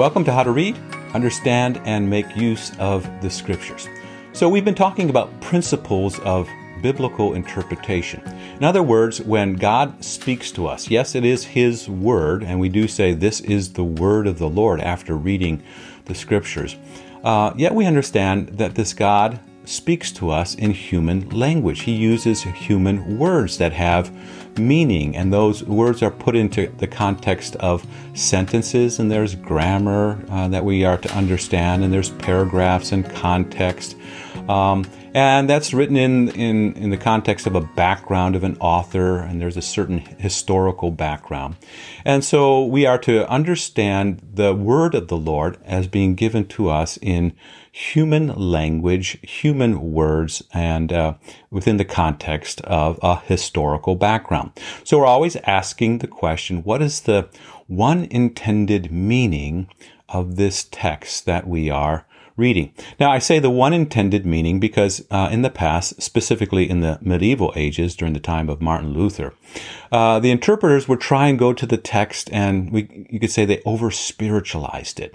Welcome to How to Read, Understand, and Make Use of the Scriptures. So, we've been talking about principles of biblical interpretation. In other words, when God speaks to us, yes, it is His Word, and we do say this is the Word of the Lord after reading the Scriptures. Uh, yet we understand that this God speaks to us in human language. He uses human words that have meaning, and those words are put into the context of sentences, and there's grammar uh, that we are to understand, and there's paragraphs and context. Um, and that's written in, in, in the context of a background of an author, and there's a certain historical background. And so we are to understand the word of the Lord as being given to us in human language, human words, and uh, within the context of a historical background. So we're always asking the question what is the one intended meaning of this text that we are reading. Now, I say the one intended meaning because uh, in the past, specifically in the medieval ages during the time of Martin Luther, uh, the interpreters would try and go to the text and we, you could say they over spiritualized it.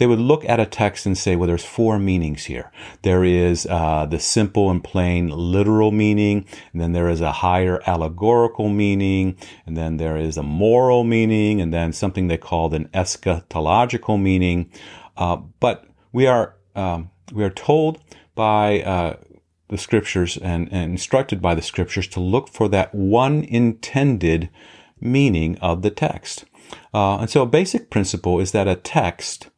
They would look at a text and say, well, there's four meanings here. There is uh, the simple and plain literal meaning, and then there is a higher allegorical meaning, and then there is a moral meaning, and then something they called an eschatological meaning. Uh, but we are um, we are told by uh, the scriptures and, and instructed by the scriptures to look for that one intended meaning of the text. Uh, and so a basic principle is that a text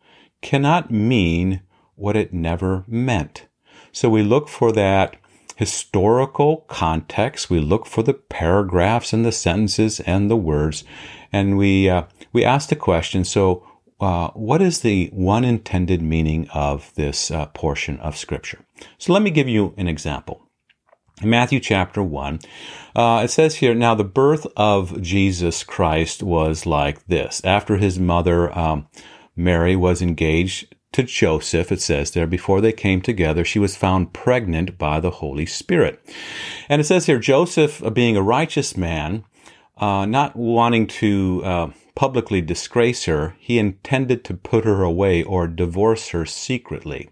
cannot mean what it never meant. So we look for that historical context. We look for the paragraphs and the sentences and the words, and we uh, we ask the question. So uh, what is the one intended meaning of this uh, portion of Scripture? So let me give you an example. In Matthew chapter 1, uh, it says here, Now the birth of Jesus Christ was like this. After his mother, um, Mary, was engaged to Joseph, it says there, before they came together, she was found pregnant by the Holy Spirit. And it says here, Joseph, uh, being a righteous man, uh, not wanting to uh, publicly disgrace her, he intended to put her away or divorce her secretly.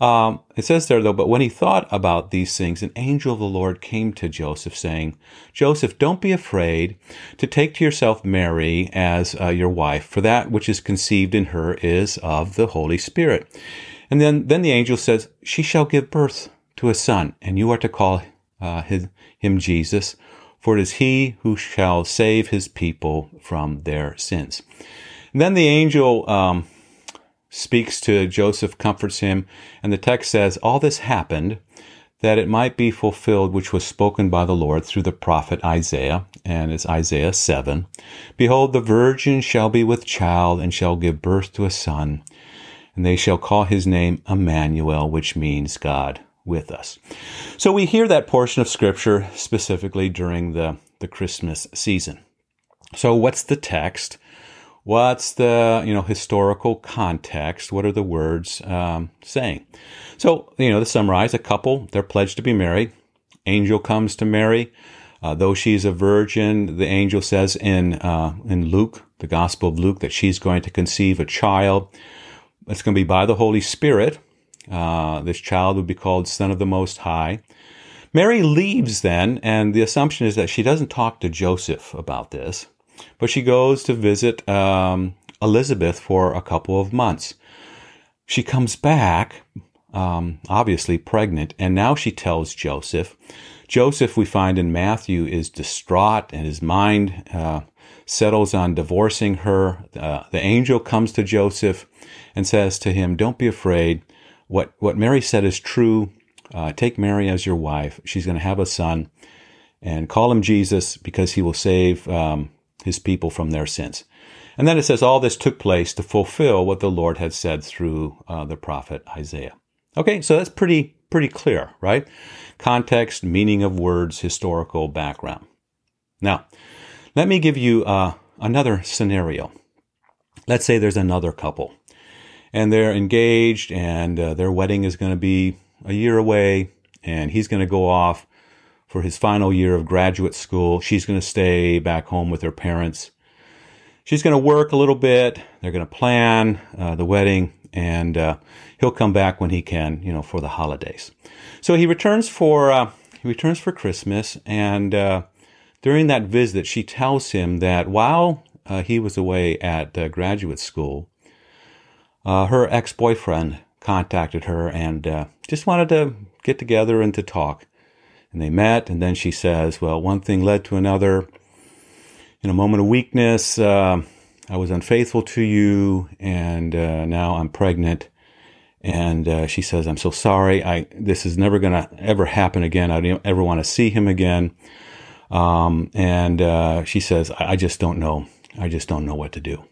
Um, it says there though, but when he thought about these things, an angel of the Lord came to Joseph saying, Joseph, don't be afraid to take to yourself Mary as uh, your wife, for that which is conceived in her is of the Holy Spirit. And then, then the angel says, she shall give birth to a son, and you are to call uh, his, him Jesus, for it is he who shall save his people from their sins. And then the angel um, speaks to Joseph, comforts him, and the text says, All this happened that it might be fulfilled which was spoken by the Lord through the prophet Isaiah, and it's Isaiah 7. Behold, the virgin shall be with child and shall give birth to a son, and they shall call his name Emmanuel, which means God with us. So we hear that portion of scripture specifically during the, the Christmas season. So what's the text? What's the you know historical context? What are the words um, saying? So you know to summarize, a couple they're pledged to be married. Angel comes to Mary, uh, though she's a virgin. The angel says in uh, in Luke, the Gospel of Luke, that she's going to conceive a child. It's going to be by the Holy Spirit. Uh, this child would be called Son of the Most High. Mary leaves then, and the assumption is that she doesn't talk to Joseph about this, but she goes to visit um, Elizabeth for a couple of months. She comes back, um, obviously pregnant, and now she tells Joseph. Joseph, we find in Matthew, is distraught, and his mind uh, settles on divorcing her. Uh, the angel comes to Joseph and says to him, Don't be afraid what what Mary said is true. Uh, take Mary as your wife. She's going to have a son, and call him Jesus because he will save um, his people from their sins. And then it says all this took place to fulfill what the Lord had said through uh, the prophet Isaiah. Okay, so that's pretty pretty clear, right? Context, meaning of words, historical background. Now, let me give you uh, another scenario. Let's say there's another couple and they're engaged, and uh, their wedding is going to be a year away, and he's going to go off for his final year of graduate school. She's going to stay back home with her parents. she's going to work a little bit. They're going to plan uh, the wedding, and uh, he'll come back when he can, you know, for the holidays. So he returns for uh, he returns for Christmas, and uh, during that visit, she tells him that while uh, he was away at uh, graduate school, her ex boyfriend contacted her and just wanted to get together and to talk. And they met, and then she says, "Well, one thing led to another." in a moment of weakness, uh, I was unfaithful to you, and uh, now I'm pregnant. And uh, she says, "I'm so sorry. I this is never going to ever happen again. I don't ever want to see him again." Um, and uh, she says, I, I just don't know. I just don't know what to do."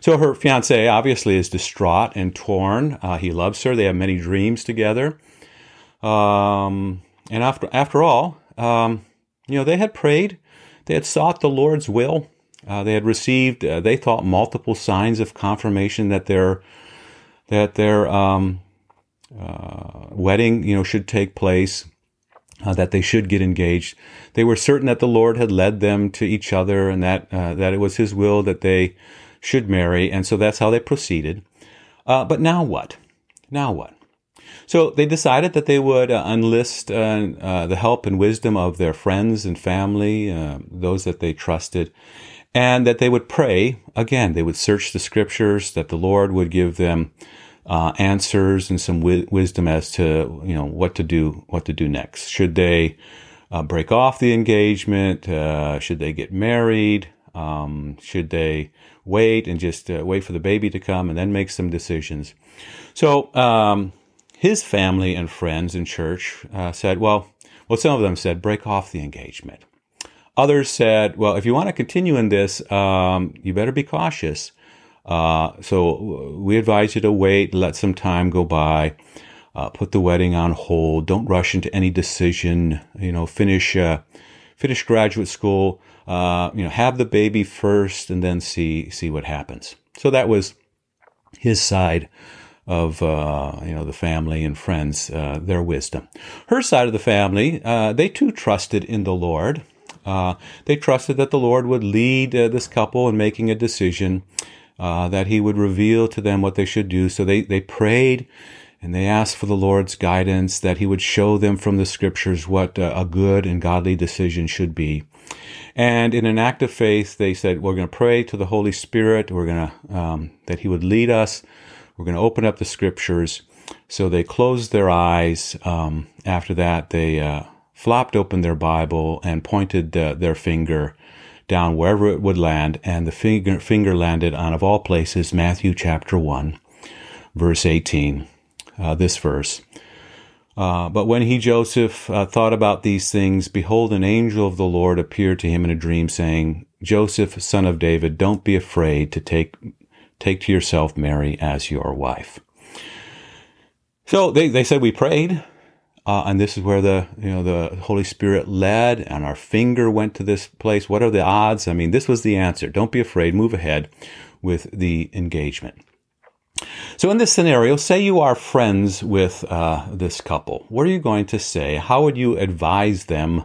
So her fiance obviously is distraught and torn. Uh, he loves her. They have many dreams together. Um, and after after all, um, you know, they had prayed they had sought the Lord's will. Uh, they had received, uh, they thought, multiple signs of confirmation that their that their um, uh, wedding, you know, should take place, uh, that they should get engaged. They were certain that the Lord had led them to each other, and that uh, that it was His will that they should marry, and so that's how they proceeded. Uh, but now what? Now what? So they decided that they would uh, enlist uh, uh, the help and wisdom of their friends and family, uh, those that they trusted, and that they would pray. Again, they would search the scriptures, that the Lord would give them uh, answers and some wi- wisdom as to you know what to do, what to do next. Should they break off the engagement? should they get married? Um, should they wait and just wait for the baby to come and then make some decisions? So um, his family and friends in church uh, said, well, well, some of them said, break off the engagement. Others said, well, if you want to continue in this, um, you better be cautious. Uh, so we advise you to wait, let some time go by, uh, put the wedding on hold. Don't rush into any decision. You know, finish uh, finish graduate school. Uh, you know, have the baby first, and then see see what happens. So that was his side of uh, you know the family and friends, uh, their wisdom. Her side of the family, uh, they too trusted in the Lord. Uh, they trusted that the Lord would lead uh, this couple in making a decision, uh, that He would reveal to them what they should do. So they they prayed. And they asked for the Lord's guidance that He would show them from the Scriptures what a good and godly decision should be. And in an act of faith, they said, "We're going to pray to the Holy Spirit. We're going to um, that He would lead us." We're going to open up the scriptures. So they closed their eyes. Um, after that, they uh, flopped open their Bible and pointed uh, their finger down wherever it would land. And the finger, finger landed on, of all places, Matthew chapter 1, verse 18. Uh, this verse. Uh, but when he, Joseph, uh, thought about these things, behold, an angel of the Lord appeared to him in a dream, saying, Joseph, son of David, don't be afraid to take take to yourself Mary as your wife. So they, they said we prayed, uh, and this is where the you know the Holy Spirit led, and our finger went to this place. What are the odds? I mean, this was the answer. Don't be afraid. Move ahead with the engagement. So in this scenario, say you are friends with uh, this couple. What are you going to say? How would you advise them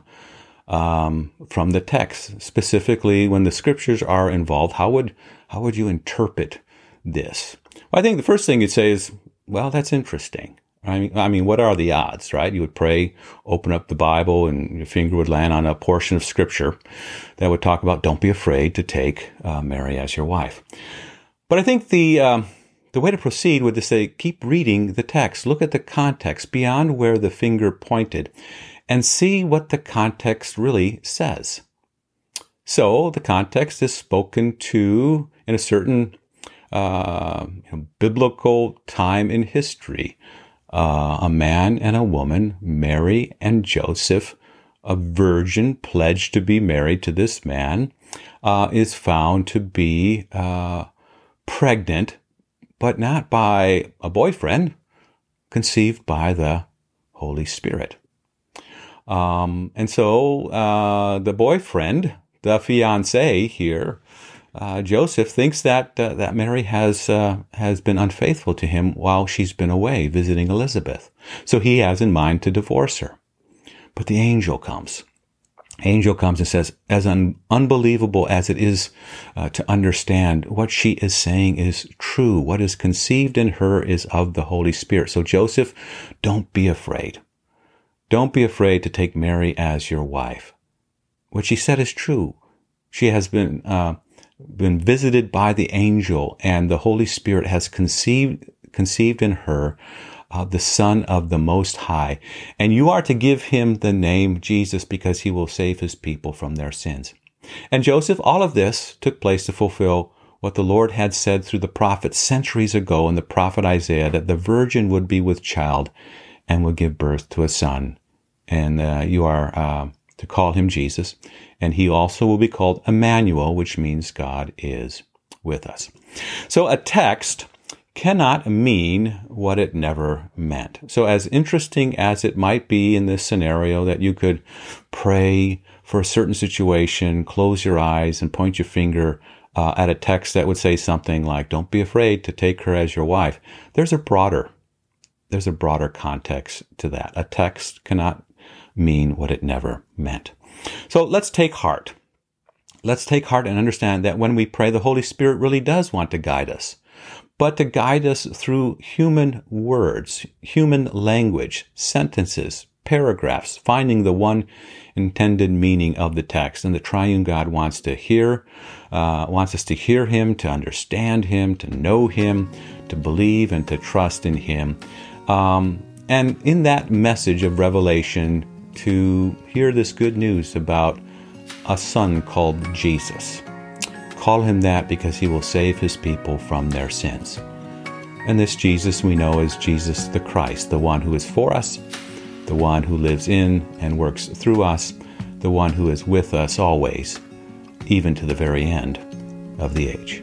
um, from the text, specifically when the scriptures are involved? How would how would you interpret this? Well, I think the first thing you'd say is, well, that's interesting. I mean, I mean, what are the odds, right? You would pray, open up the Bible, and your finger would land on a portion of Scripture that would talk about don't be afraid to take uh, Mary as your wife. But I think the um, the way to proceed would to say keep reading the text, look at the context beyond where the finger pointed, and see what the context really says. So the context is spoken to in a certain uh, you know, biblical time in history. Uh, a man and a woman, Mary and Joseph, a virgin pledged to be married to this man, uh, is found to be uh, pregnant, but not by a boyfriend, conceived by the Holy Spirit. Um, and so uh, the boyfriend, the fiance here, uh, Joseph thinks that uh, that Mary has uh, has been unfaithful to him while she's been away visiting Elizabeth. So he has in mind to divorce her. But the angel comes. Angel comes and says, as un- unbelievable as it is uh, to understand, what she is saying is true. What is conceived in her is of the Holy Spirit. So, Joseph, don't be afraid. Don't be afraid to take Mary as your wife. What she said is true. She has been, uh, been visited by the angel and the Holy Spirit has conceived, conceived in her uh, the Son of the Most High. And you are to give him the name Jesus because he will save his people from their sins. And Joseph, all of this took place to fulfill what the Lord had said through the prophet centuries ago in the prophet Isaiah that the virgin would be with child and would give birth to a son. And uh, you are uh, to call him Jesus. And he also will be called Emmanuel, which means God is with us. So a text cannot mean what it never meant. So, as interesting as it might be in this scenario that you could pray for a certain situation, close your eyes, and point your finger uh, at a text that would say something like, Don't be afraid to take her as your wife, there's a broader there's a broader context to that. A text cannot mean what it never meant. So let's take heart. Let's take heart and understand that when we pray, the Holy Spirit really does want to guide us but to guide us through human words, human language, sentences, paragraphs, finding the one intended meaning of the text. And the triune God wants to hear, uh, wants us to hear Him, to understand Him, to know Him, to believe and to trust in Him. Um, and in that message of revelation, to hear this good news about a son called Jesus. Call him that because he will save his people from their sins. And this Jesus we know is Jesus the Christ, the one who is for us, the one who lives in and works through us, the one who is with us always, even to the very end of the age.